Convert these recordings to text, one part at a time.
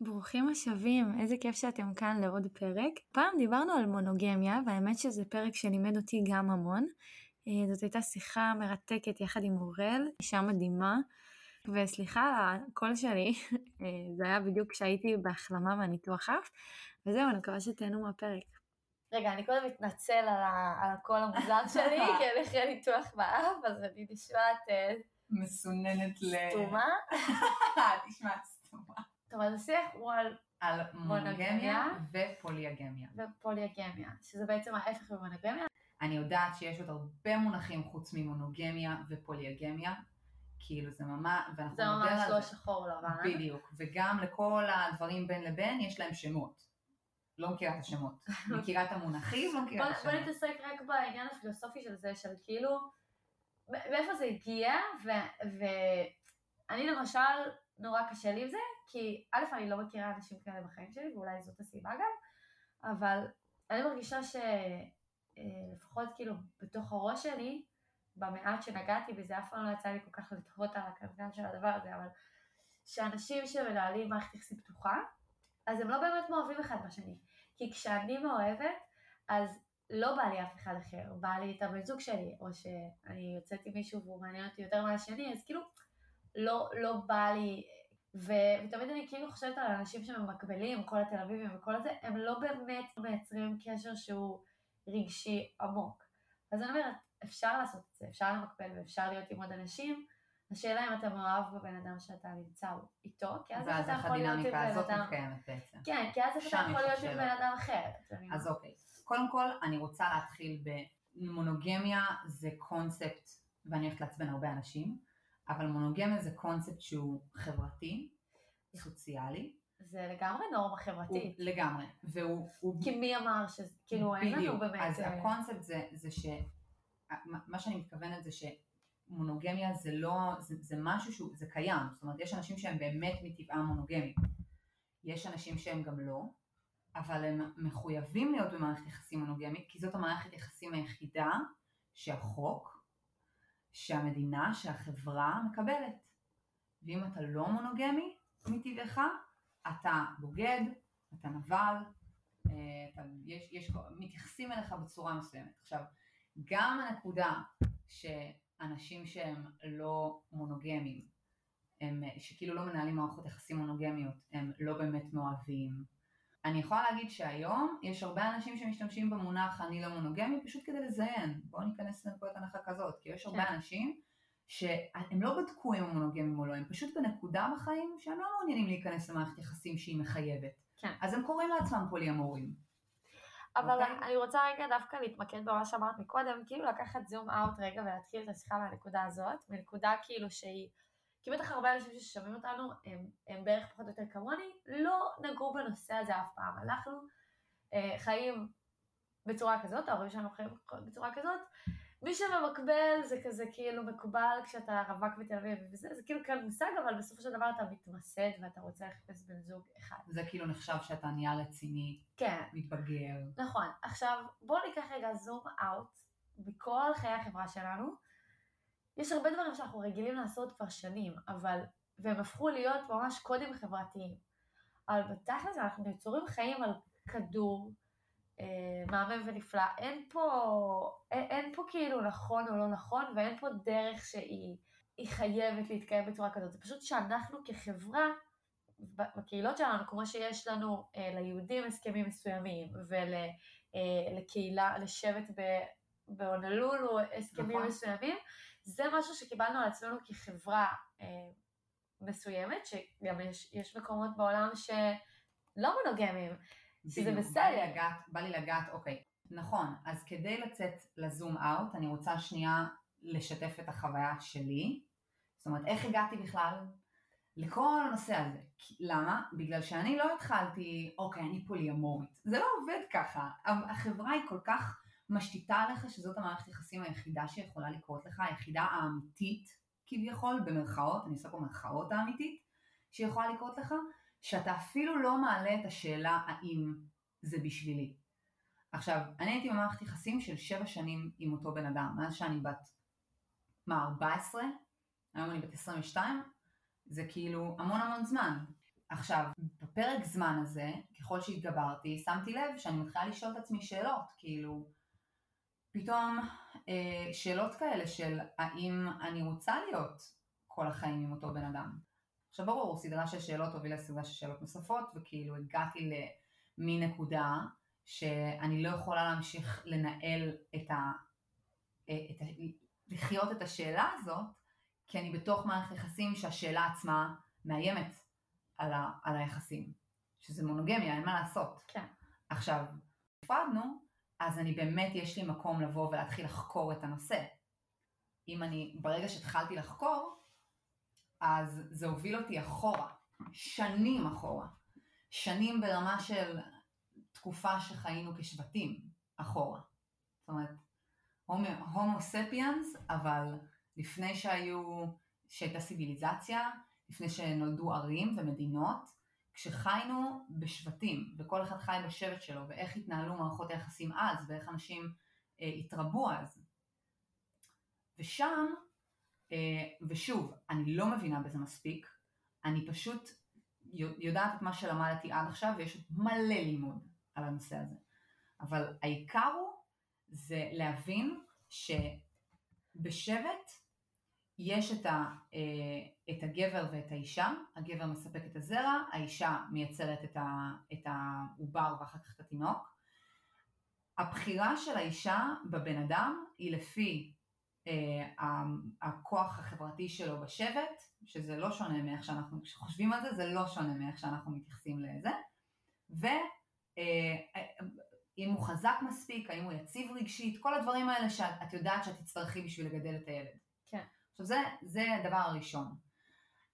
ברוכים השבים, איזה כיף שאתם כאן לעוד פרק. פעם דיברנו על מונוגמיה, והאמת שזה פרק שלימד אותי גם המון. אה, זאת הייתה שיחה מרתקת יחד עם אורל, אישה מדהימה. וסליחה על הקול שלי, אה, זה היה בדיוק כשהייתי בהחלמה מהניתוח אף, וזהו, אני מקווה שתהנו מהפרק. רגע, אני קודם מתנצל על, ה, על הקול המוזר שלי, כי אני אחרי ניתוח באף, אז אני נשמעת אה, מסוננת ל... סתומה. תשמע, סתומה. טוב, אז השיח הוא על על מונוגמיה. ופוליאגמיה. פוליאגמיה, שזה בעצם ההפך ממונוגמיה. אני יודעת שיש עוד הרבה מונחים חוץ ממונוגמיה ופוליאגמיה, כאילו זה ממש, ואנחנו זה נדבר ממש על לא זה. שחור לבן. בדיוק, וגם לכל הדברים בין לבין יש להם שמות. לא מכירה את השמות. מכירה את המונחים, לא מכירה בוא, את בוא השמות. נתעסק רק בעניין הפילוסופי של זה, של כאילו, מאיפה זה הגיע, ואני למשל, נורא קשה לי עם זה, כי א', אני לא מכירה אנשים כאלה בחיים שלי, ואולי זאת הסיבה גם, אבל אני מרגישה שלפחות כאילו בתוך הראש שלי, במעט שנגעתי בזה, אף פעם לא יצא לי כל כך לטעות על הקנקן של הדבר הזה, אבל שאנשים שמנהלים מערכת יחסים פתוחה, אז הם לא באמת מאוהבים אחד בשני. כי כשאני מאוהבת, אז לא בא לי אף אחד אחר, בא לי את הבן זוג שלי, או שאני יוצאת עם מישהו והוא מעניין אותי יותר מהשני, אז כאילו, לא, לא בא לי, ו, ותמיד אני כאילו חושבת על אנשים שממקבלים, כל התל אביבים וכל הזה, הם לא באמת מייצרים קשר שהוא רגשי עמוק. אז אני אומרת, אפשר לעשות את זה, אפשר למקבל ואפשר להיות עם עוד אנשים, השאלה אם אתה מאוהב בבן אדם שאתה נמצא איתו, כי אז ואז אתה יכול להיות עם הדינמיקה בן הזאת אדם, מתקיימת בעצם. כן, כי אז אתה יכול להיות עם. בן אדם אחר. אז אוקיי, קודם כל אני רוצה להתחיל במונוגמיה זה קונספט, ואני הולכת לעצבן הרבה אנשים, אבל מונוגמיה זה קונספט שהוא חברתי, סוציאלי, זה לגמרי נורמה הוא חברתית. לגמרי, והוא הוא כי מי אמר שזה, כאילו אין לנו באמת... אז אה, הקונספט זה, זה ש... מה מה שאני מתכוונת זה שמונוגמיה זה לא, זה, זה משהו שהוא, זה קיים, זאת אומרת יש אנשים שהם באמת מטבעם מונוגמיים, יש אנשים שהם גם לא, אבל הם מחויבים להיות במערכת יחסים מונוגמית, כי זאת המערכת יחסים היחידה שהחוק, שהמדינה, שהחברה מקבלת. ואם אתה לא מונוגמי מטבעך, אתה בוגד, אתה נבל, אה, אתה, יש, יש, מתייחסים אליך בצורה מסוימת. עכשיו, גם הנקודה שאנשים שהם לא מונוגמים, הם, שכאילו לא מנהלים מערכות יחסים מונוגמיות, הם לא באמת מאוהבים. אני יכולה להגיד שהיום יש הרבה אנשים שמשתמשים במונח אני לא מונוגמי פשוט כדי לזיין. בואו ניכנס לנקודת הנחה כזאת, כי יש הרבה כן. אנשים שהם לא בדקו אם הם מונוגמים או לא, הם פשוט בנקודה בחיים שהם לא מעוניינים להיכנס למערכת יחסים שהיא מחייבת. כן. אז הם קוראים לעצמם פוליאמורים. אבל אוקיי. אני רוצה רגע דווקא להתמקד במה שאמרת מקודם, כאילו לקחת זום אאוט רגע ולהתחיל את השיחה מהנקודה הזאת, מנקודה כאילו שהיא, כי בטח הרבה אנשים ששומעים אותנו, הם, הם בערך פחות או יותר כמוני, לא נגעו בנושא הזה אף פעם. אנחנו אה, חיים בצורה כזאת, ההורים שלנו חיים בצורה כזאת, מי שממקבל זה כזה כאילו מקובל כשאתה רווק בתל אביב וזה, זה כאילו כאן מושג, אבל בסופו של דבר אתה מתמסד ואתה רוצה לחפש בן זוג אחד. זה כאילו נחשב שאתה נהיה רציני, כן, מתבגר. נכון. עכשיו, בואו ניקח רגע זום אאוט בכל חיי החברה שלנו. יש הרבה דברים שאנחנו רגילים לעשות כבר שנים, אבל, והם הפכו להיות ממש קודים חברתיים. אבל בתכל'ס אנחנו יצורים חיים על כדור אה, מהמם ונפלא. אין פה, אין, אין פה כאילו נכון או לא נכון, ואין פה דרך שהיא היא חייבת להתקיים בצורה כזאת. זה פשוט שאנחנו כחברה, בקהילות שלנו, כמו שיש לנו אה, ליהודים הסכמים מסוימים, ולקהילה, לשבט ב- בהונולולו הסכמים נכון. מסוימים, זה משהו שקיבלנו על עצמנו כחברה אה, מסוימת, שגם יש, יש מקומות בעולם שלא מונוגמיים. שזה בסדר. בא לי לגעת, בא לי לגעת, אוקיי. נכון, אז כדי לצאת לזום אאוט, אני רוצה שנייה לשתף את החוויה שלי. זאת אומרת, איך הגעתי בכלל לכל הנושא הזה. למה? בגלל שאני לא התחלתי, אוקיי, אני פוליאמורית. זה לא עובד ככה. החברה היא כל כך משתיתה עליך שזאת המערכת יחסים היחידה שיכולה לקרות לך, היחידה האמיתית, כביכול, במרכאות, אני עושה פה מרכאות האמיתית, שיכולה לקרות לך, שאתה אפילו לא מעלה את השאלה האם זה בשבילי. עכשיו, אני הייתי במערכת יחסים של שבע שנים עם אותו בן אדם, מאז שאני בת, מה, 14? היום אני בת 22? זה כאילו המון המון זמן. עכשיו, בפרק זמן הזה, ככל שהתגברתי, שמתי לב שאני מתחילה לשאול את עצמי שאלות, כאילו, פתאום אה, שאלות כאלה של האם אני רוצה להיות כל החיים עם אותו בן אדם. עכשיו ברור, סדרה של שאלות הובילה לסדרה של שאלות נוספות, וכאילו הגעתי למין נקודה שאני לא יכולה להמשיך לנהל את ה... את ה... לחיות את השאלה הזאת, כי אני בתוך מערכת יחסים שהשאלה עצמה מאיימת על, ה... על היחסים, שזה מונוגמיה, אין מה לעשות. כן. עכשיו, נפרדנו, אז אני באמת, יש לי מקום לבוא ולהתחיל לחקור את הנושא. אם אני, ברגע שהתחלתי לחקור, אז זה הוביל אותי אחורה, שנים אחורה. שנים ברמה של תקופה שחיינו כשבטים אחורה. זאת אומרת, הומו ספיאנס, אבל לפני שהיו, שהייתה סיביליזציה, לפני שנולדו ערים ומדינות, כשחיינו בשבטים, וכל אחד חי בשבט שלו, ואיך התנהלו מערכות היחסים אז, ואיך אנשים אה, התרבו אז. ושם, אה, ושוב, אני לא מבינה בזה מספיק, אני פשוט יודעת את מה שלמדתי עד עכשיו, ויש עוד מלא לימוד על הנושא הזה. אבל העיקר הוא זה להבין שבשבט יש את, ה, אה, את הגבר ואת האישה, הגבר מספק את הזרע, האישה מייצרת את, ה, את העובר ואחר כך את התינוק. הבחירה של האישה בבן אדם היא לפי אה, הכוח החברתי שלו בשבט, שזה לא שונה מאיך שאנחנו, כשחושבים על זה, זה לא שונה מאיך שאנחנו מתייחסים לזה, ואם אה, הוא חזק מספיק, האם הוא יציב רגשית, כל הדברים האלה שאת יודעת שאת תצטרכי בשביל לגדל את הילד. כן. עכשיו זה, זה הדבר הראשון.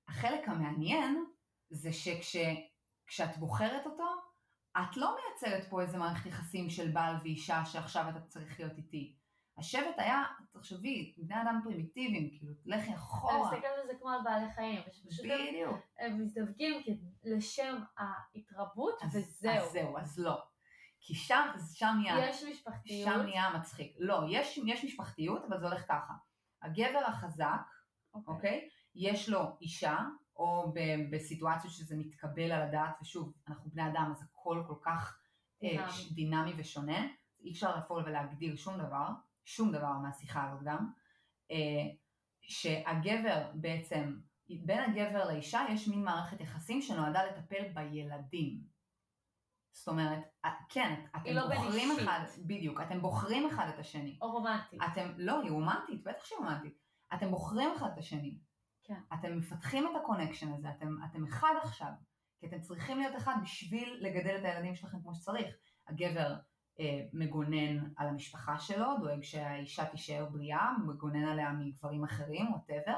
החלק המעניין זה שכשאת בוחרת אותו, את לא מייצרת פה איזה מערכת יחסים של בעל ואישה שעכשיו אתה צריך להיות איתי. השבט היה, תחשבי, בני אדם פרימיטיביים, כאילו, לכי אחורה. אני מסתכלת על זה כמו על בעלי חיים. בדיוק. הם מזדווגים לשם ההתרבות, אז, וזהו. אז זהו, אז לא. כי שם, שם נהיה... יש משפחתיות. שם נהיה מצחיק. לא, יש, יש משפחתיות, אבל זה הולך ככה. הגבר החזק, אוקיי, okay. אוקיי? יש לו אישה, או בסיטואציות שזה מתקבל על הדעת, ושוב, אנחנו בני אדם, אז הכל כל כך אה, דינמי, אה, דינמי ושונה, אי אפשר לפעול ולהגדיר שום דבר, שום דבר מהשיחה הזאת גם, אה, שהגבר בעצם, בין הגבר לאישה יש מין מערכת יחסים שנועדה לטפל בילדים. זאת אומרת, כן, אתם לא בוחרים אחד, בדיוק, אתם בוחרים אחד את השני. או רומנטית. אתם, לא, היא רומנטית, בטח שהיא רומנטית. אתם בוחרים אחד את השני. כן. אתם מפתחים את ה connection הזה, אתם, אתם אחד עכשיו. כי אתם צריכים להיות אחד בשביל לגדל את הילדים שלכם כמו שצריך. הגבר אה, מגונן על המשפחה שלו, דואג שהאישה תישאר בריאה, מגונן עליה מגברים אחרים, ווטאבר,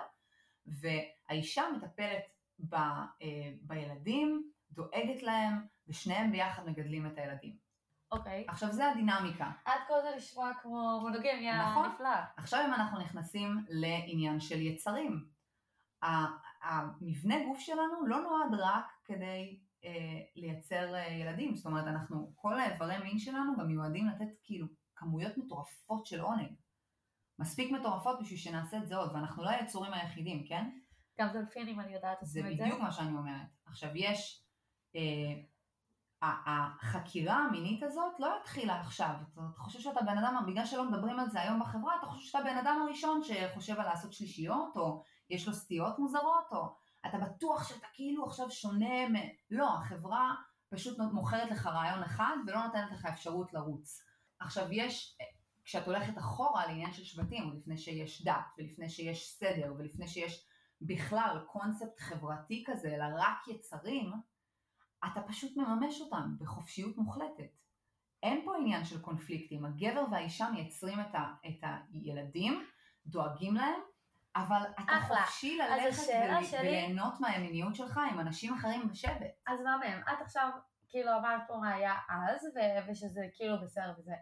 והאישה מטפלת ב, אה, בילדים, דואגת להם, ושניהם ביחד מגדלים את הילדים. אוקיי. Okay. עכשיו זה הדינמיקה. עד כה זה נשמע כמו מונוגמיה נכון. נפלאה. עכשיו אם אנחנו נכנסים לעניין של יצרים, המבנה גוף שלנו לא נועד רק כדי אה, לייצר אה, ילדים, זאת אומרת אנחנו, כל האיברי מין שלנו גם מיועדים לתת כאילו כמויות מטורפות של עונג. מספיק מטורפות בשביל שנעשה את זה עוד, ואנחנו לא היצורים היחידים, כן? גם דולפינים אני יודעת עושים את זה. זה בדיוק מה שאני אומרת. עכשיו יש, אה, החקירה המינית הזאת לא התחילה עכשיו. אתה חושב שאתה בן אדם, בגלל שלא מדברים על זה היום בחברה, אתה חושב שאתה בן אדם הראשון שחושב על לעשות שלישיות, או יש לו סטיות מוזרות, או אתה בטוח שאתה כאילו עכשיו שונה מ... לא, החברה פשוט מוכרת לך רעיון אחד ולא נותנת לך אפשרות לרוץ. עכשיו יש, כשאת הולכת אחורה לעניין של שבטים, לפני שיש דת, ולפני שיש סדר, ולפני שיש בכלל קונספט חברתי כזה, אלא רק יצרים, אתה פשוט מממש אותם בחופשיות מוחלטת. אין פה עניין של קונפליקטים, הגבר והאישה מייצרים את, ה, את הילדים, דואגים להם, אבל אתה אחלה. חופשי ללכת ול... שלי... וליהנות מהמיניות שלך עם אנשים אחרים בשבט. אז מה מהם? את עכשיו כאילו אמרת פה מה היה אז, ו... ושזה כאילו בסדר וזה.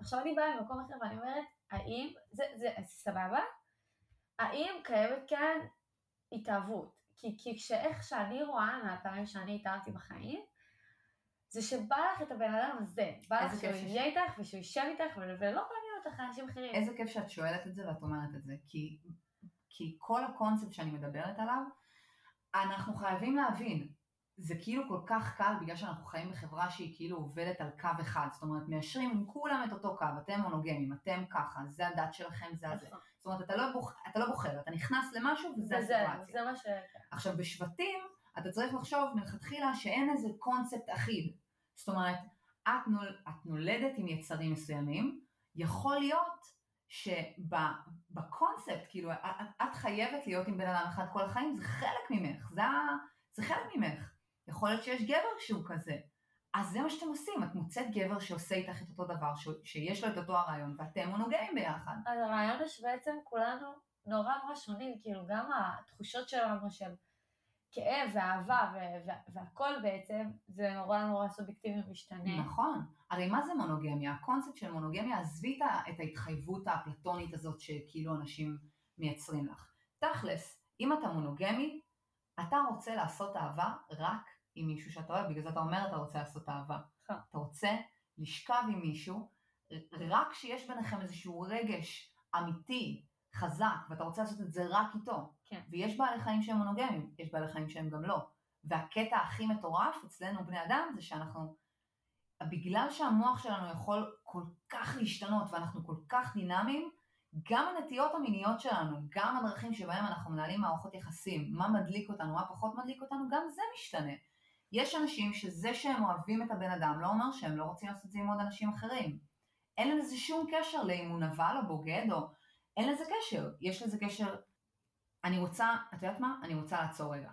עכשיו אני באה ממקום אחר ואני אומרת, האם, זה, זה, זה סבבה? האם קיימת כאן התאהבות? כי, כי כשאיך שאני רואה מהפעמים שאני התאהבתי בחיים, זה שבא לך את הבן אדם הזה, בא לך שהוא יהיה איתך ושהוא יישב איתך ולא מעניין אותך אנשים אחרים. איזה כיף שאת שואלת את זה ואת אומרת את זה, כי כי כל הקונספט שאני מדברת עליו, אנחנו חייבים להבין, זה כאילו כל כך קל בגלל שאנחנו חיים בחברה שהיא כאילו עובדת על קו אחד, זאת אומרת מיישרים עם כולם את אותו קו, אתם מונוגמים, אתם ככה, זה הדת שלכם, זה הזה. נכון. זאת אומרת, אתה לא, בוח, אתה לא בוחר, אתה נכנס למשהו וזה וזה, הסיטואציה. זה מה ש... עכשיו בשבטים, אתה צריך לחשוב מלכתחילה שאין איזה קונספט אחיד. זאת אומרת, את, נול, את נולדת עם יצרים מסוימים, יכול להיות שבקונספט, כאילו, את, את חייבת להיות עם בן אדם אחד כל החיים, זה חלק ממך, זה, זה חלק ממך. יכול להיות שיש גבר שהוא כזה. אז זה מה שאתם עושים, את מוצאת גבר שעושה איתך את אותו דבר, ש, שיש לו את אותו הרעיון, ואתם מונוגמים ביחד. אז הרעיון הוא שבעצם כולנו נורא נורא שונים, כאילו גם התחושות שלנו של כאב ואהבה והכל בעצם, זה נורא נורא סובייקטיבי ומשתנה. נכון. הרי מה זה מונוגמיה? הקונספט של מונוגמיה, עזבי את ההתחייבות האפלטונית הזאת שכאילו אנשים מייצרים לך. תכלס, אם אתה מונוגמי, אתה רוצה לעשות אהבה רק עם מישהו שאתה אוהב, בגלל זה אתה אומר אתה רוצה לעשות אהבה. נכון. אתה רוצה לשכב עם מישהו, רק כשיש ביניכם איזשהו רגש אמיתי, חזק, ואתה רוצה לעשות את זה רק איתו. כן. ויש בעלי חיים שהם מונוגמיים, יש בעלי חיים שהם גם לא. והקטע הכי מטורף אצלנו בני אדם זה שאנחנו, בגלל שהמוח שלנו יכול כל כך להשתנות ואנחנו כל כך דינמיים, גם הנטיות המיניות שלנו, גם הדרכים שבהם אנחנו מנהלים מערכות יחסים, מה מדליק אותנו, מה פחות מדליק אותנו, גם זה משתנה. יש אנשים שזה שהם אוהבים את הבן אדם לא אומר שהם לא רוצים לעשות את זה עם עוד אנשים אחרים. אין לזה שום קשר לאם הוא נבל או בוגד או... אין לזה קשר. יש לזה קשר... אני רוצה, את יודעת מה? אני רוצה לעצור רגע.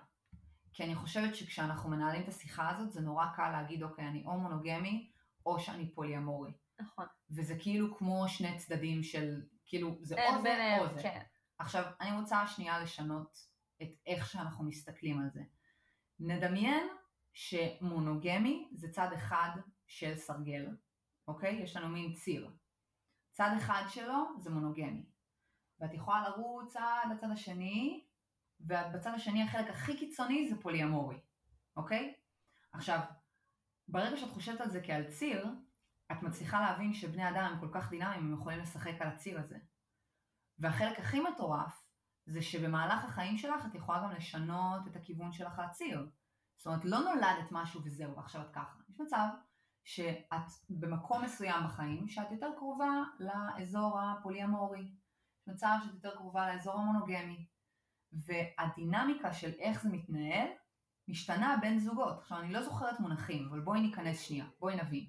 כי אני חושבת שכשאנחנו מנהלים את השיחה הזאת זה נורא קל להגיד אוקיי אני או מונוגמי או שאני פוליאמורי. נכון. וזה כאילו כמו שני צדדים של כאילו זה או זה או זה. כן. עכשיו אני רוצה שנייה לשנות את איך שאנחנו מסתכלים על זה. נדמיין שמונוגמי זה צד אחד של סרגל, אוקיי? יש לנו מין ציר. צד אחד שלו זה מונוגמי. ואת יכולה לרוץ עד הצד השני, ובצד השני החלק הכי קיצוני זה פוליאמורי, אוקיי? עכשיו, ברגע שאת חושבת על זה כעל ציר, את מצליחה להבין שבני אדם הם כל כך דינמיים, הם יכולים לשחק על הציר הזה. והחלק הכי מטורף, זה שבמהלך החיים שלך את יכולה גם לשנות את הכיוון שלך על הציר. זאת אומרת, לא נולדת משהו וזהו, ועכשיו את ככה. יש מצב שאת במקום מסוים בחיים, שאת יותר קרובה לאזור הפוליאמורי. יש מצב שאת יותר קרובה לאזור המונוגמי. והדינמיקה של איך זה מתנהל, משתנה בין זוגות. עכשיו, אני לא זוכרת מונחים, אבל בואי ניכנס שנייה, בואי נבין.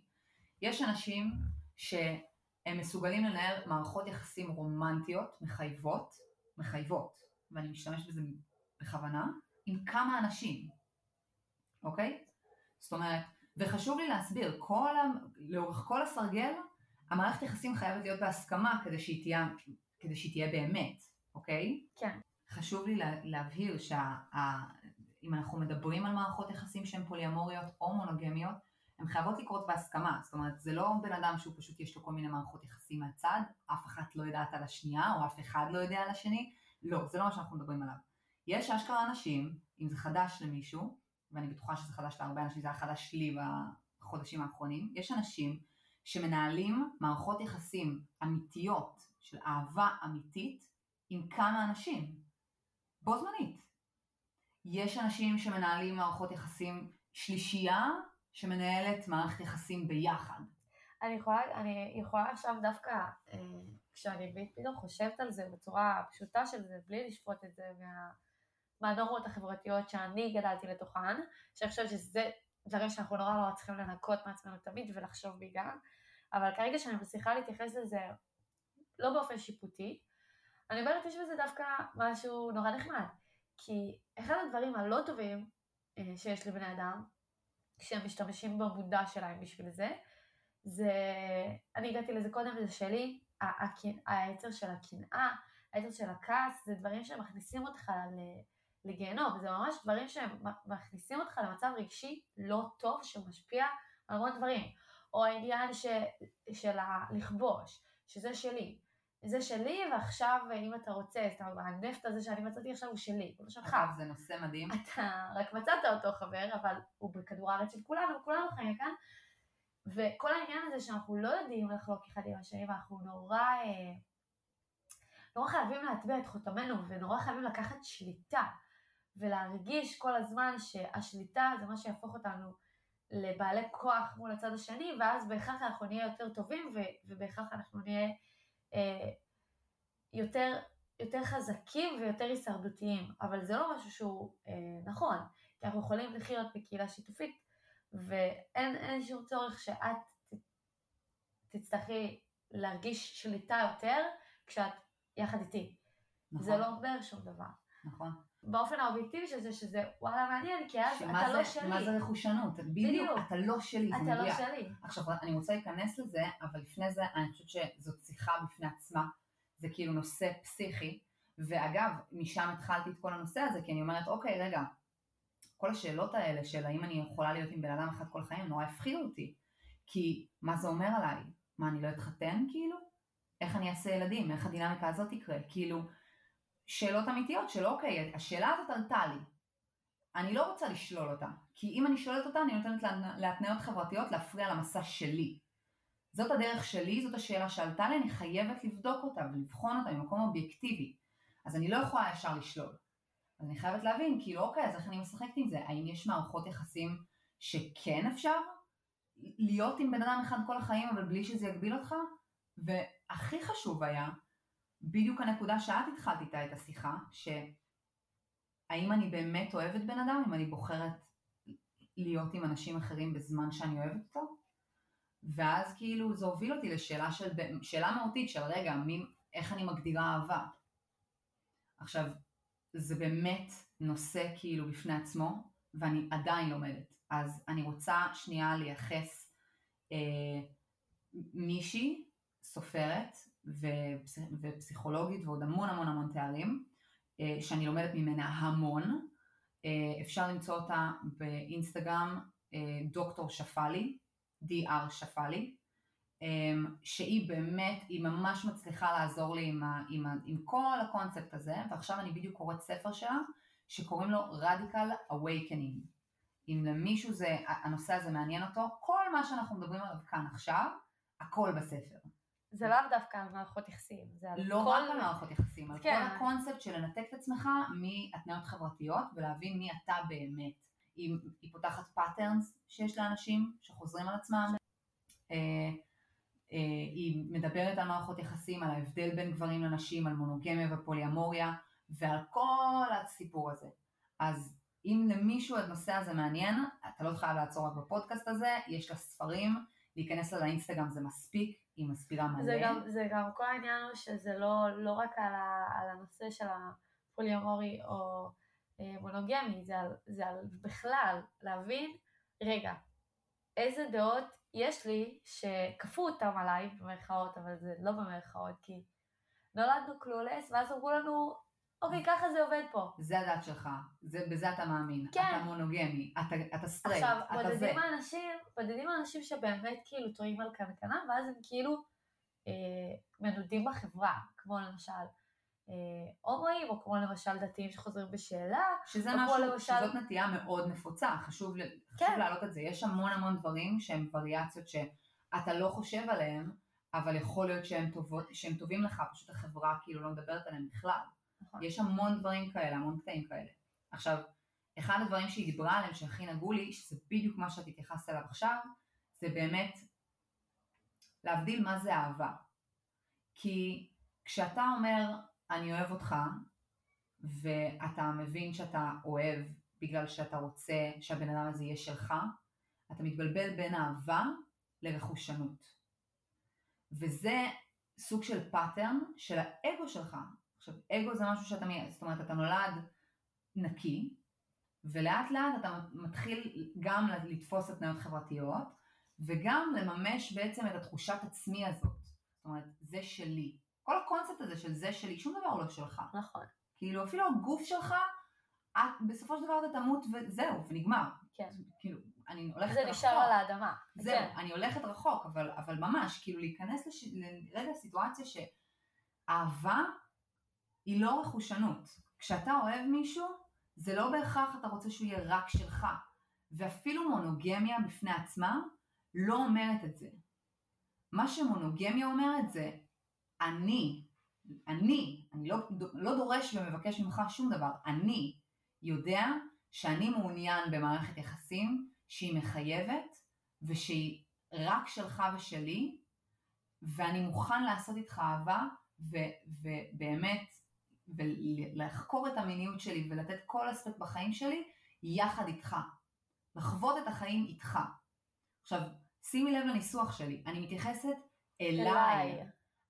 יש אנשים שהם מסוגלים לנהל מערכות יחסים רומנטיות, מחייבות, מחייבות, ואני משתמשת בזה בכוונה, עם כמה אנשים, אוקיי? זאת אומרת, וחשוב לי להסביר, כל ה... לאורך כל הסרגל, המערכת יחסים חייבת להיות בהסכמה כדי שהיא תהיה, כדי שהיא תהיה באמת, אוקיי? כן. חשוב לי לה, להבהיר שאם אנחנו מדברים על מערכות יחסים שהן פוליאמוריות או מונוגמיות, הן חייבות לקרות בהסכמה. זאת אומרת, זה לא בן אדם שהוא פשוט יש לו כל מיני מערכות יחסים מהצד, אף אחת לא יודעת על השנייה, או אף אחד לא יודע על השני. לא, זה לא מה שאנחנו מדברים עליו. יש אשכרה אנשים, אם זה חדש למישהו, ואני בטוחה שזה חדש להרבה אנשים, זה היה חדש לי בחודשים האחרונים, יש אנשים שמנהלים מערכות יחסים אמיתיות, של אהבה אמיתית, עם כמה אנשים, בו זמנית. יש אנשים שמנהלים מערכות יחסים שלישייה, שמנהלת מערכת יחסים ביחד. אני יכולה, אני יכולה עכשיו דווקא, אה, כשאני פתאום חושבת על זה בצורה פשוטה של זה, בלי לשפוט את זה מה, מהנורמות החברתיות שאני גדלתי לתוכן, שאני חושבת שזה דברים שאנחנו נורא נורא צריכים לנקות מעצמנו תמיד ולחשוב בעיקר, אבל כרגע שאני מצליחה להתייחס לזה לא באופן שיפוטי, אני אומרת יש בזה דווקא משהו נורא נחמד, כי אחד הדברים הלא טובים אה, שיש לבני אדם, כשהם משתמשים במודע שלהם בשביל זה, זה, אני הגעתי לזה קודם וזה שלי, היצר של הקנאה, היצר של הכעס, זה דברים שמכניסים אותך לגיהנום, זה ממש דברים שמכניסים אותך למצב רגשי לא טוב שמשפיע על המון דברים. או העניין ש, של לכבוש, שזה שלי. זה שלי ועכשיו אם אתה רוצה, זאת אומרת, הנפט הזה שאני מצאתי עכשיו הוא שלי, הוא לא שלך. זה נושא מדהים. אתה רק מצאת אותו חבר, אבל הוא בכדור הארץ של כולנו, כולנו חיים כאן. וכל העניין הזה שאנחנו לא יודעים לחלוק אחד עם השני, ואנחנו נורא, אה, נורא חייבים להטביע את חותמנו, ונורא חייבים לקחת שליטה. ולהרגיש כל הזמן שהשליטה זה מה שיהפוך אותנו לבעלי כוח מול הצד השני, ואז בהכרח אנחנו נהיה יותר טובים, ובהכרח אנחנו נהיה אה, יותר, יותר חזקים ויותר הישרדותיים. אבל זה לא משהו שהוא אה, נכון, כי אנחנו יכולים לחיות בקהילה שיתופית, ואין שום צורך שאת תצטרכי להרגיש שליטה יותר כשאת יחד איתי. נכון. זה לא אומר שום דבר. נכון. באופן האובייקטיבי של זה, שזה וואלה מעניין, כי אז אתה זה, לא שלי. מה זה רכושנות? בדיוק. אתה לא שלי, אתה זה לא מדויק. שלי. עכשיו, אני רוצה להיכנס לזה, אבל לפני זה, אני חושבת שזאת שיחה בפני עצמה. זה כאילו נושא פסיכי. ואגב, משם התחלתי את כל הנושא הזה, כי אני אומרת, אוקיי, רגע, כל השאלות האלה של האם אני יכולה להיות עם בן אדם אחד כל החיים, נורא הפחידו אותי. כי מה זה אומר עליי? מה, אני לא אתחתן כאילו? איך אני אעשה ילדים? איך הדינמיקה הזאת תקרה? כאילו, שאלות אמיתיות של אוקיי, השאלה הזאת עלתה לי. אני לא רוצה לשלול אותה, כי אם אני שואלת אותה אני נותנת להתניות חברתיות להפריע למסע שלי. זאת הדרך שלי, זאת השאלה שעלתה לי, אני חייבת לבדוק אותה ולבחון אותה ממקום אובייקטיבי. אז אני לא יכולה ישר לשלול. אז אני חייבת להבין, כאילו אוקיי, אז איך אני משחקת עם זה? האם יש מערכות יחסים שכן אפשר להיות עם בן אדם אחד כל החיים אבל בלי שזה יגביל אותך? והכי חשוב היה, בדיוק הנקודה שאת התחלת איתה את השיחה, שהאם אני באמת אוהבת בן אדם, אם אני בוחרת להיות עם אנשים אחרים בזמן שאני אוהבת אותו? ואז כאילו זה הוביל אותי לשאלה של, שאלה מהותית של רגע, מי, איך אני מגדירה אהבה? עכשיו, זה באמת נושא כאילו בפני עצמו, ואני עדיין לומדת. אז אני רוצה שנייה לייחס אה, מישהי, סופרת ופס, ופסיכולוגית ועוד המון המון המון תארים, אה, שאני לומדת ממנה המון. אה, אפשר למצוא אותה באינסטגרם אה, דוקטור שפאלי, DR שפאלי, שהיא באמת, היא ממש מצליחה לעזור לי עם, ה, עם, ה, עם כל הקונספט הזה, ועכשיו אני בדיוק קוראת ספר שלה, שקוראים לו Radical Awakening. אם למישהו זה, הנושא הזה מעניין אותו, כל מה שאנחנו מדברים עליו כאן עכשיו, הכל בספר. זה לאו דווקא על מערכות יחסים, זה על לא כל... רק על מערכות יחסים, על כן. כל הקונספט של לנתק את עצמך מהתניות חברתיות ולהבין מי אתה באמת. היא, היא פותחת patterns שיש לאנשים שחוזרים על עצמם. אה, אה, היא מדברת על מערכות יחסים, על ההבדל בין גברים לנשים, על מונוגמיה ופוליאמוריה ועל כל הסיפור הזה. אז אם למישהו הנושא הזה מעניין, אתה לא חייב לעצור רק בפודקאסט הזה, יש לה ספרים, להיכנס לה לאינסטגרם זה מספיק, היא מסבירה מלא. זה גם, זה גם כל העניין הוא שזה לא, לא רק על, ה, על הנושא של הפוליאמורי או אה, מונוגמי, זה על, זה על בכלל להבין, רגע, איזה דעות יש לי שכפו אותם עליי במרכאות, אבל זה לא במרכאות, כי נולדנו clueless, ואז אמרו לנו, אוקיי, ככה זה עובד פה. זה הדת שלך, זה, בזה אתה מאמין, כן. אתה מונוגמי, אתה, אתה סטרייט, אתה זה. עכשיו, בודדים האנשים, בודדים האנשים שבאמת כאילו תוהים על קנקנה, ואז הם כאילו אה, מנודים בחברה, כמו למשל אה, הומואים, או כמו למשל דתיים שחוזרים בשאלה. שזה משהו, למשל... שזאת נטייה מאוד נפוצה, חשוב, כן. חשוב להעלות את זה. יש המון המון דברים שהם וריאציות שאתה לא חושב עליהם, אבל יכול להיות שהם, טובות, שהם טובים לך, פשוט החברה כאילו לא מדברת עליהם בכלל. נכון. יש המון דברים כאלה, המון קטעים כאלה. עכשיו, אחד הדברים שהיא דיברה עליהם שהכי נגעו לי, שזה בדיוק מה שאת התייחסת אליו עכשיו, זה באמת להבדיל מה זה אהבה. כי כשאתה אומר, אני אוהב אותך, ואתה מבין שאתה אוהב בגלל שאתה רוצה שהבן אדם הזה יהיה שלך, אתה מתבלבל בין אהבה לרכושנות. וזה סוג של pattern של האגו שלך. עכשיו, אגו זה משהו שאתה, זאת אומרת, אתה נולד נקי, ולאט לאט אתה מתחיל גם לתפוס התניות חברתיות, וגם לממש בעצם את התחושת עצמי הזאת. זאת אומרת, זה שלי. כל הקונספט הזה של זה שלי, שום דבר לא שלך. נכון. כאילו, אפילו הגוף שלך, את, בסופו של דבר אתה תמות וזהו, ונגמר. כן. כאילו, אני הולכת רחוק. זה נשאר על האדמה. זהו, כן. אני הולכת רחוק, אבל, אבל ממש, כאילו להיכנס לש... לרגע סיטואציה שאהבה היא לא רכושנות. כשאתה אוהב מישהו, זה לא בהכרח אתה רוצה שהוא יהיה רק שלך. ואפילו מונוגמיה בפני עצמה לא אומרת את זה. מה שמונוגמיה אומרת זה, אני, אני, אני לא, לא דורש ומבקש ממך שום דבר, אני יודע שאני מעוניין במערכת יחסים שהיא מחייבת ושהיא רק שלך ושלי, ואני מוכן לעשות איתך אהבה ו- ובאמת ולחקור את המיניות שלי ולתת כל אספקט בחיים שלי יחד איתך. לחוות את החיים איתך. עכשיו, שימי לב לניסוח שלי, אני מתייחסת אליי. אליי.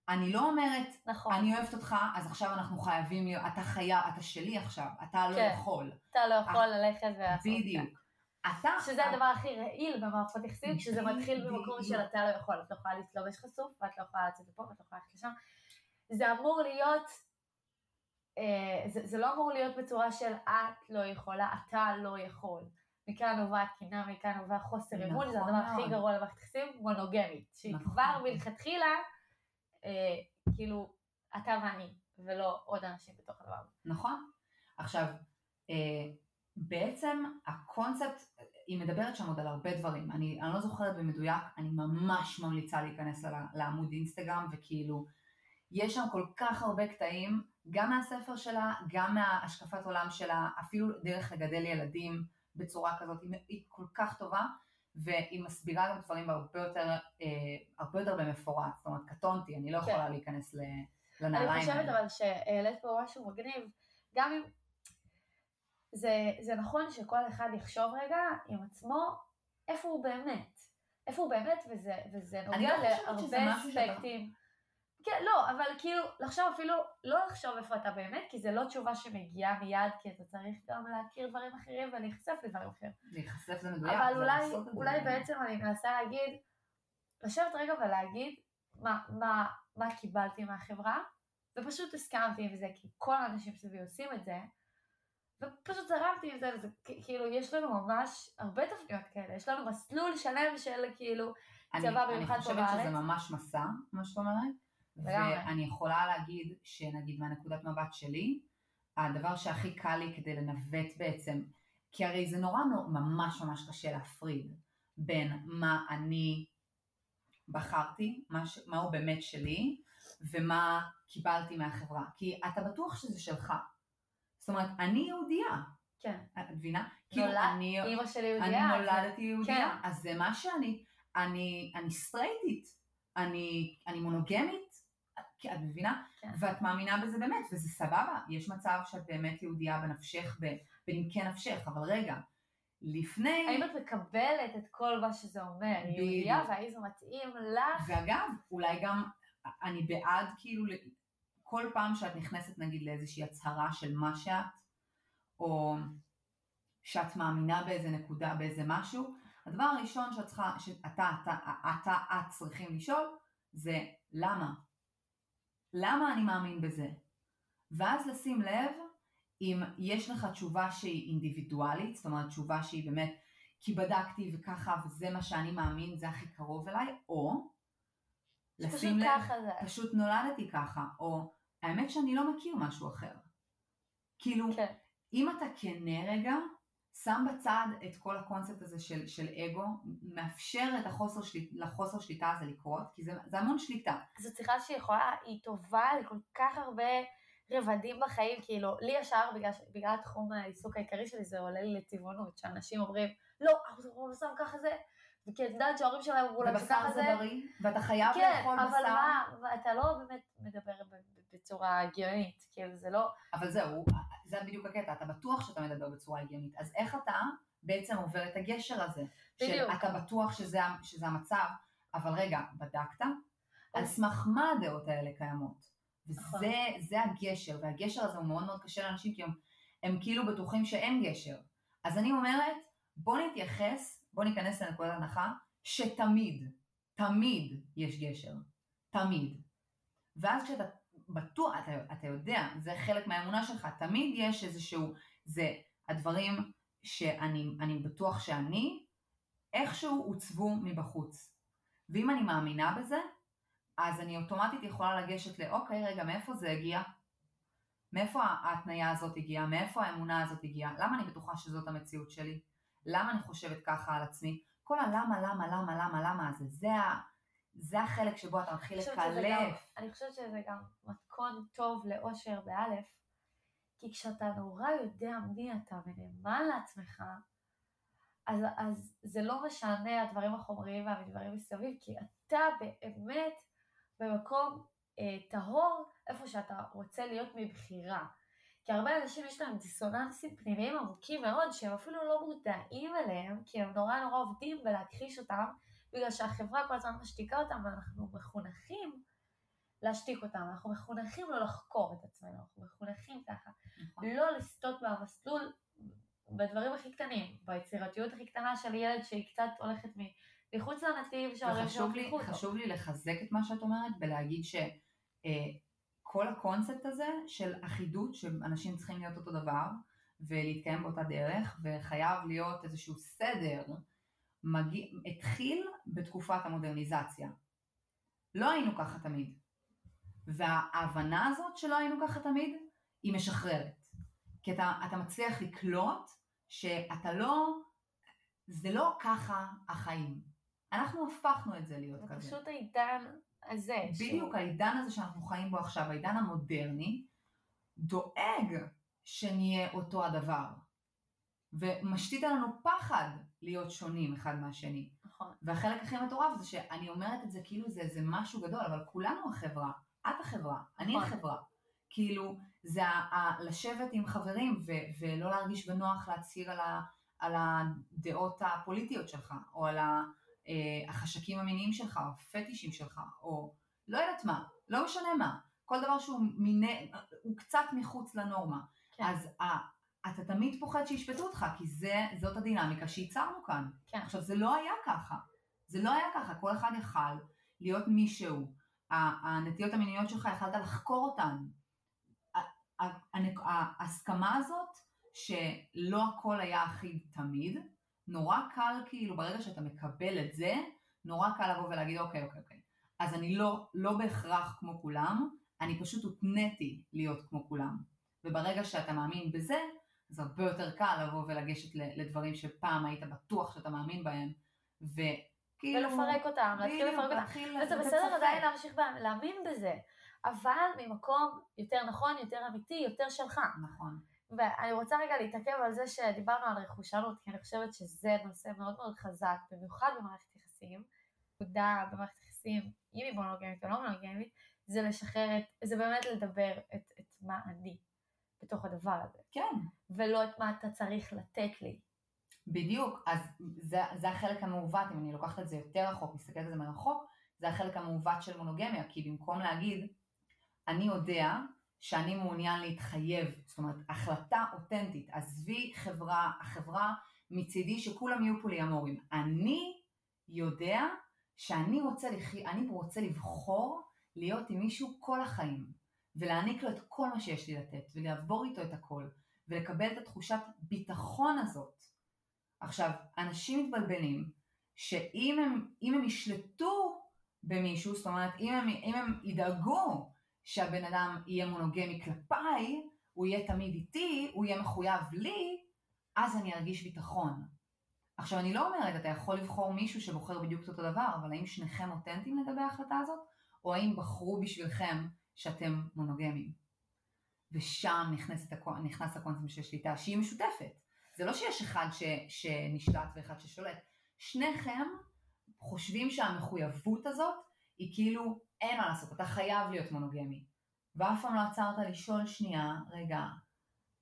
אני לא אומרת, נכון. אני אוהבת אותך, אז עכשיו אנחנו חייבים להיות, אתה חייב, אתה שלי עכשיו, אתה לא כן. יכול. אתה לא יכול ללכת ולעשות. בדיוק. אתה... שזה הדבר הכי רעיל במערכות יחסים, כשזה מתחיל במקום של אתה לא יכול, את לא יכולה להתלובש חשוף, ואת לא יכולה לצאת לפה, ואת לא יכולה ללכת לשם. זה אמור להיות, זה, זה לא אמור להיות בצורה של את לא יכולה, אתה לא יכול. מכאן נובעת קינה, מכאן נובע חוסר נכון אמון, זה הדבר הכי גרוע למערכת יחסים, מונוגמית. שהיא נכון. כבר מלכתחילה, אה, כאילו, אתה ואני, ולא עוד אנשים בתוך הדבר הזה. נכון. עכשיו, אה, בעצם הקונספט, היא מדברת שם עוד על הרבה דברים, אני, אני לא זוכרת במדויק, אני ממש ממליצה להיכנס לעמוד אינסטגרם וכאילו, יש שם כל כך הרבה קטעים, גם מהספר שלה, גם מהשקפת עולם שלה, אפילו דרך לגדל ילדים בצורה כזאת, היא כל כך טובה, והיא מסבירה גם דברים הרבה יותר, אה, הרבה יותר במפורט, זאת אומרת, קטונתי, אני לא כן. יכולה להיכנס לנעליים אני חושבת אבל שהעלית פה משהו מגניב, גם אם זה, זה נכון שכל אחד יחשוב רגע עם עצמו איפה הוא באמת. איפה הוא באמת, וזה, וזה נוגע לא להרבה אספקטים. כן, לא, אבל כאילו, לחשוב אפילו, לא לחשוב איפה אתה באמת, כי זה לא תשובה שמגיעה מיד, כי אתה צריך גם להכיר דברים אחרים ולהיחשף לדברים אחרים. להיחשף זה מדויק, אבל אולי, אולי בעצם אני מנסה להגיד, לשבת רגע ולהגיד מה, מה, מה קיבלתי מהחברה, ופשוט הסכמתי עם זה, כי כל האנשים סביבי עושים את זה, ופשוט זרמתי עם זה, וזה כאילו, יש לנו ממש הרבה תפניות כאלה, יש לנו מסלול שלם של כאילו צבא במיוחד פה בארץ. אני חושבת שזה ממש מסע, מה שאת אומרת, ואני יכולה להגיד שנגיד מהנקודת מבט שלי, הדבר שהכי קל לי כדי לנווט בעצם, כי הרי זה נורא ממש ממש קשה להפריד בין מה אני בחרתי, מה, מה הוא באמת שלי, ומה קיבלתי מהחברה. כי אתה בטוח שזה שלך. זאת אומרת, אני יהודייה. כן. את מבינה? כאילו, אני... אימא שלי יהודייה. אני נולדתי יהודייה, כן. אז זה מה שאני. אני, אני סטרייטית, אני, אני מונוגמית, את מבינה? כן. ואת מאמינה בזה באמת, וזה סבבה. יש מצב שאת באמת יהודייה בנפשך, בנמקי נפשך, אבל רגע, לפני... האם את מקבלת את כל מה שזה אומר? יהודייה והאם זה מתאים לך? ואגב, אולי גם, אני בעד כאילו כל פעם שאת נכנסת נגיד לאיזושהי הצהרה של מה שאת, או שאת מאמינה באיזה נקודה, באיזה משהו, הדבר הראשון שאת צריכה, שאתה, אתה, אתה, את צריכים לשאול, זה למה? למה אני מאמין בזה? ואז לשים לב אם יש לך תשובה שהיא אינדיבידואלית, זאת אומרת תשובה שהיא באמת כי בדקתי וככה וזה מה שאני מאמין, זה הכי קרוב אליי, או לשים לב, זה. פשוט נולדתי ככה, או האמת שאני לא מכיר משהו אחר. כאילו, כן. אם אתה כנה רגע, שם בצד את כל הקונספט הזה של, של אגו, מאפשר את החוסר שליט, לחוסר שליטה הזה לקרות, כי זה, זה המון שליטה. זו צריכה שהיא יכולה, היא טובה לכל כך הרבה רבדים בחיים, כאילו, לי ישר, בגלל, בגלל תחום העיסוק העיקרי שלי, זה עולה לי לטבעונות, שאנשים אומרים, לא, אנחנו זה ככה זה, וכי את יודעת שההורים שלהם אמרו להם שככה זה... ובשר זה בריא, ואתה חייב כן, לאכול בשר. כן, אבל מה, אתה לא באמת מדבר בצורה הגיונית, כאילו זה לא... אבל זהו, זה בדיוק הקטע, אתה בטוח שאתה מדבר בצורה הגיונית, אז איך אתה בעצם עובר את הגשר הזה? בדיוק. שאתה בטוח שזה, שזה המצב, אבל רגע, בדקת? על סמך מה הדעות האלה קיימות? וזה נכון. הגשר, והגשר הזה הוא מאוד מאוד קשה לאנשים, כי הם, הם כאילו בטוחים שאין גשר. אז אני אומרת, בוא נתייחס, בוא ניכנס לנקודת הנחה, שתמיד, תמיד יש גשר. תמיד. ואז כשאתה בטוח, אתה, אתה יודע, זה חלק מהאמונה שלך, תמיד יש איזשהו, זה הדברים שאני בטוח שאני, איכשהו עוצבו מבחוץ. ואם אני מאמינה בזה, אז אני אוטומטית יכולה לגשת לאוקיי, רגע, מאיפה זה הגיע? מאיפה ההתניה הזאת הגיעה? מאיפה האמונה הזאת הגיעה? למה אני בטוחה שזאת המציאות שלי? למה אני חושבת ככה על עצמי? כל הלמה, למה, למה, למה, למה הזה, זה, ה, זה החלק שבו אתה מתחיל לקלף. אני חושבת שזה גם מתכון טוב לאושר באלף, כי כשאתה נורא יודע מי אתה ונאמן לעצמך, אז, אז זה לא משנה הדברים החומריים והדברים מסביב, כי אתה באמת במקום אה, טהור, איפה שאתה רוצה להיות מבחירה. כי הרבה אנשים יש להם דיסוננסים פנימיים עמוקים מאוד, שהם אפילו לא מודעים אליהם, כי הם נורא נורא עובדים בלהכחיש אותם, בגלל שהחברה כל הזמן משתיקה אותם, ואנחנו מחונכים להשתיק אותם, אנחנו מחונכים לא לחקור את עצמנו, אנחנו מחונכים ככה, נכון. לא לסטות מהמסלול בדברים הכי קטנים, ביצירתיות הכי קטנה של ילד שהיא קצת הולכת מחוץ לנתיב שההורים שלו חינכו אותו. חשוב לי לחזק את מה שאת אומרת ולהגיד שכל אה, הקונספט הזה של אחידות, שאנשים צריכים להיות אותו דבר ולהתקיים באותה דרך, וחייב להיות איזשהו סדר, מגיע, התחיל בתקופת המודרניזציה. לא היינו ככה תמיד. וההבנה הזאת שלא היינו ככה תמיד, היא משחררת. כי אתה, אתה מצליח לקלוט שאתה לא, זה לא ככה החיים. אנחנו הפכנו את זה להיות כזה. זה פשוט העידן הזה. בדיוק, ש... העידן הזה שאנחנו חיים בו עכשיו, העידן המודרני, דואג שנהיה אותו הדבר. ומשתית עלינו פחד להיות שונים אחד מהשני. נכון. והחלק הכי מטורף זה שאני אומרת את זה כאילו זה איזה משהו גדול, אבל כולנו החברה. את החברה, אני נכון. החברה. כאילו, זה ה- ה- לשבת עם חברים ו- ולא להרגיש בנוח להצהיר על, ה- על הדעות הפוליטיות שלך, או על ה- אה, החשקים המיניים שלך, או הפטישים שלך, או לא יודעת מה, לא משנה מה, כל דבר שהוא מיני, הוא קצת מחוץ לנורמה. כן. אז ה- תמיד פוחד שישפטו אותך, כי זה, זאת הדינמיקה שייצרנו כאן. כן. עכשיו, זה לא היה ככה. זה לא היה ככה, כל אחד יכל להיות מישהו. הנטיות המיניות שלך, יכלת לחקור אותן. ההסכמה הזאת שלא הכל היה אחיד תמיד, נורא קל כאילו ברגע שאתה מקבל את זה, נורא קל לבוא ולהגיד אוקיי אוקיי אוקיי, אז אני לא, לא בהכרח כמו כולם, אני פשוט הותניתי להיות כמו כולם. וברגע שאתה מאמין בזה, אז הרבה יותר קל לבוא ולגשת לדברים שפעם היית בטוח שאתה מאמין בהם, וכאילו... ולפרק אותם, להתחיל לפרק אותם. וזה בסדר עדיין להמשיך להאמין בזה. אבל ממקום יותר נכון, יותר אמיתי, יותר שלך. נכון. ואני רוצה רגע להתעכב על זה שדיברנו על רכושנות, כי אני חושבת שזה נושא מאוד מאוד חזק, במיוחד במערכת יחסים. נקודה במערכת יחסים, אם היא מונוגמית או לא מונוגמית, זה לשחרר את, זה באמת לדבר את, את מה אני בתוך הדבר הזה. כן. ולא את מה אתה צריך לתת לי. בדיוק, אז זה, זה החלק המעוות, אם אני לוקחת את זה יותר רחוק, מסתכלת על זה מרחוק, זה החלק המעוות של מונוגמיה, כי במקום להגיד, אני יודע שאני מעוניין להתחייב, זאת אומרת, החלטה אותנטית, עזבי חברה, החברה מצידי שכולם יהיו פוליאמורים. אני יודע שאני רוצה, לח... אני רוצה לבחור להיות עם מישהו כל החיים, ולהעניק לו את כל מה שיש לי לתת, ולעבור איתו את הכל, ולקבל את התחושת ביטחון הזאת. עכשיו, אנשים מתבלבלים שאם הם, הם ישלטו במישהו, זאת אומרת, אם הם, אם הם ידאגו שהבן אדם יהיה מונוגמי כלפיי, הוא יהיה תמיד איתי, הוא יהיה מחויב לי, אז אני ארגיש ביטחון. עכשיו אני לא אומרת, אתה יכול לבחור מישהו שבוחר בדיוק אותו דבר, אבל האם שניכם אותנטיים לגבי ההחלטה הזאת, או האם בחרו בשבילכם שאתם מונוגמים? ושם נכנס, הקו, נכנס הקונספט של שליטה שהיא משותפת. זה לא שיש אחד ש, שנשלט ואחד ששולט. שניכם חושבים שהמחויבות הזאת היא כאילו אין מה לעשות, אתה חייב להיות מונוגמי. ואף פעם לא עצרת לשאול שנייה, רגע,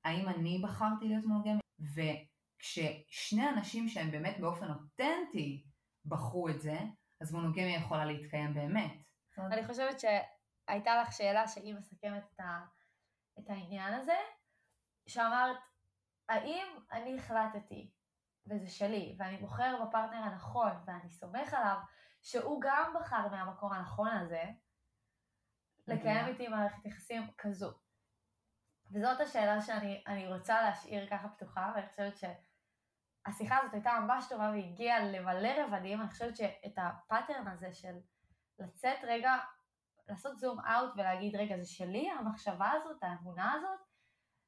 האם אני בחרתי להיות מונוגמי? וכששני אנשים שהם באמת באופן אותנטי בחרו את זה, אז מונוגמיה יכולה להתקיים באמת. אני חושבת שהייתה לך שאלה שהיא מסכמת את, ה... את העניין הזה, שאמרת, האם אני החלטתי, וזה שלי, ואני בוחר בפרטנר הנכון, ואני סומך עליו, שהוא גם בחר מהמקום הנכון הזה, לקיים איתי מערכת יחסים כזו. וזאת השאלה שאני רוצה להשאיר ככה פתוחה, ואני חושבת שהשיחה הזאת הייתה ממש טובה והגיעה למלא רבדים, אני חושבת שאת הפאטרן הזה של לצאת רגע, לעשות זום אאוט ולהגיד, רגע, זה שלי, המחשבה הזאת, האמונה הזאת,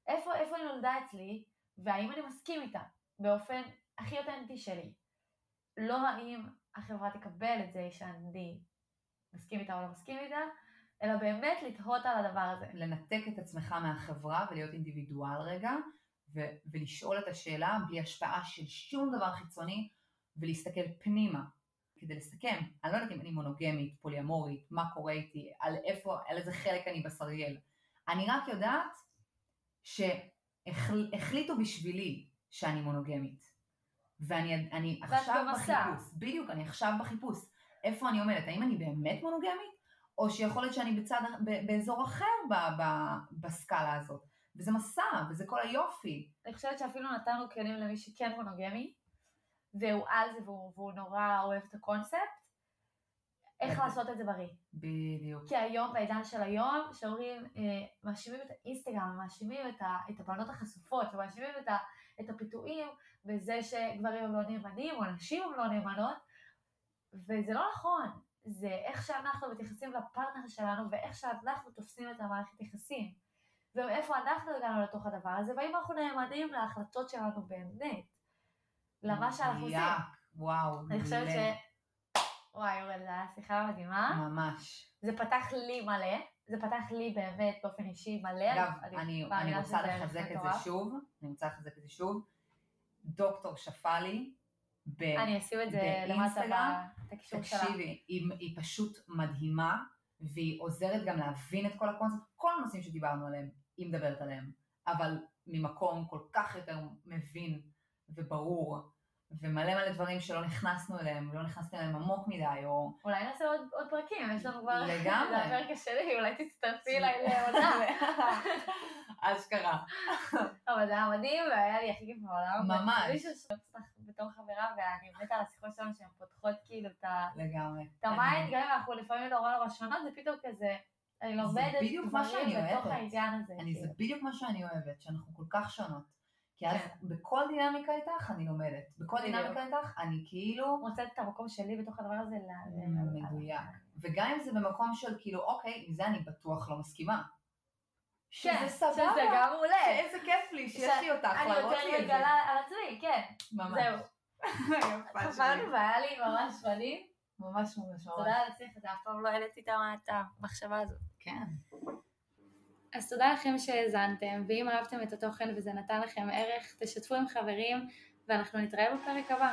איפה, איפה היא נולדה אצלי, והאם אני מסכים איתה, באופן הכי אותנטי שלי. לא האם החברה תקבל את זה שאני מסכים איתה או לא מסכים איתה, אלא באמת לתהות על הדבר הזה. לנתק את עצמך מהחברה ולהיות אינדיבידואל רגע, ו- ולשאול את השאלה בלי השפעה של שום דבר חיצוני, ולהסתכל פנימה. כדי לסכם, אני לא יודעת אם אני מונוגמית, פוליאמורית, מה קורה איתי, על איפה, על איזה חלק אני בסרגל. אני רק יודעת שהחליטו בשבילי שאני מונוגמית. ואני אני עכשיו. בחיפוש, בדיוק, אני עכשיו בחיפוש. איפה אני עומדת? האם אני באמת מונוגמית? או שיכול להיות שאני בצד, ב- באזור אחר ב, ב, בסקאלה הזאת. וזה מסע, וזה כל היופי. אני חושבת שאפילו נתנו כלים למי שכן מונוגמי, והוא על זה והוא, והוא נורא אוהב את הקונספט, איך. לעשות את זה בריא. בדיוק. כי היום, בעידן של היום, שאומרים, אה, מאשימים את האינסטגרם, מאשימים את, ה, את הבנות החשופות, ומאשימים את, ה, את הפיתויים בזה שגברים הם לא נאמנים, או נשים הם לא נאמנות, וזה לא נכון. זה איך שאנחנו מתייחסים לפרטנר שלנו, ואיך שאנחנו תופסים את המערכת יחסים. ואיפה אנחנו הגענו לתוך הדבר הזה, והאם אנחנו נאמנים להחלטות שלנו באמת. למה שאנחנו עושים. וואו, אני חושבת ש... וואי, אורל, זו הייתה שיחה מדהימה. ממש. זה פתח לי מלא, זה פתח לי באמת באופן אישי מלא. אגב, אני, רוצה לחזק את זה. שוב, אני רוצה לחזק את זה שוב. דוקטור שפלי, ב- אני אשים את זה למטה בקישור שלה. תקשיבי, היא, היא פשוט מדהימה, והיא עוזרת גם להבין את כל הקונספט, כל הנושאים שדיברנו עליהם, היא מדברת עליהם, אבל ממקום כל כך יותר מבין וברור, ומלא מלא דברים שלא נכנסנו אליהם, לא נכנסנו אליהם עמוק מדי, או... אולי נעשה עוד, עוד פרקים, יש לנו כבר... לגמרי. זה הפרק השני, אולי תצטרפי אליי לעונה. אשכרה. אבל זה היה מדהים, והיה לי הכי כיף בעולם. ממש. אני חושבת עלייך בתור חברה, ואני מתה על השיחות שלנו שהן פותחות כאילו את ה- לגמרי. את ה mind, גם אם אנחנו לפעמים נורא נורא שונות, זה פתאום כזה, אני לומדת דברים בתוך. העניין הזה. זה כאילו. בדיוק מה שאני אוהבת, שאנחנו כל כך שונות. כי אז כן. בכל דינמיקה איתך אני לומדת. בכל. דינמיקה איתך אני כאילו מוצאת את המקום שלי בתוך הדבר הזה. ל- מדויק. וגם אם זה במקום של כאילו, אוקיי, עם זה אני בטוח לא מסכימה. כן, שזה סבבה. שזה גם מעולה. שאיזה כיף לי שיש לי אותך, אני להראות יותר לי את זה. מגלה על עצמי, כן. ממש. זהו. חפרנו והיה לי ממש מדהים. ממש ממש ממש. תודה על השיח אף פעם לא העליתי את המחשבה הזאת. כן. אז תודה לכם שהאזנתם, ואם אהבתם את התוכן וזה נתן לכם ערך, תשתפו עם חברים, ואנחנו נתראה בפרק הבא.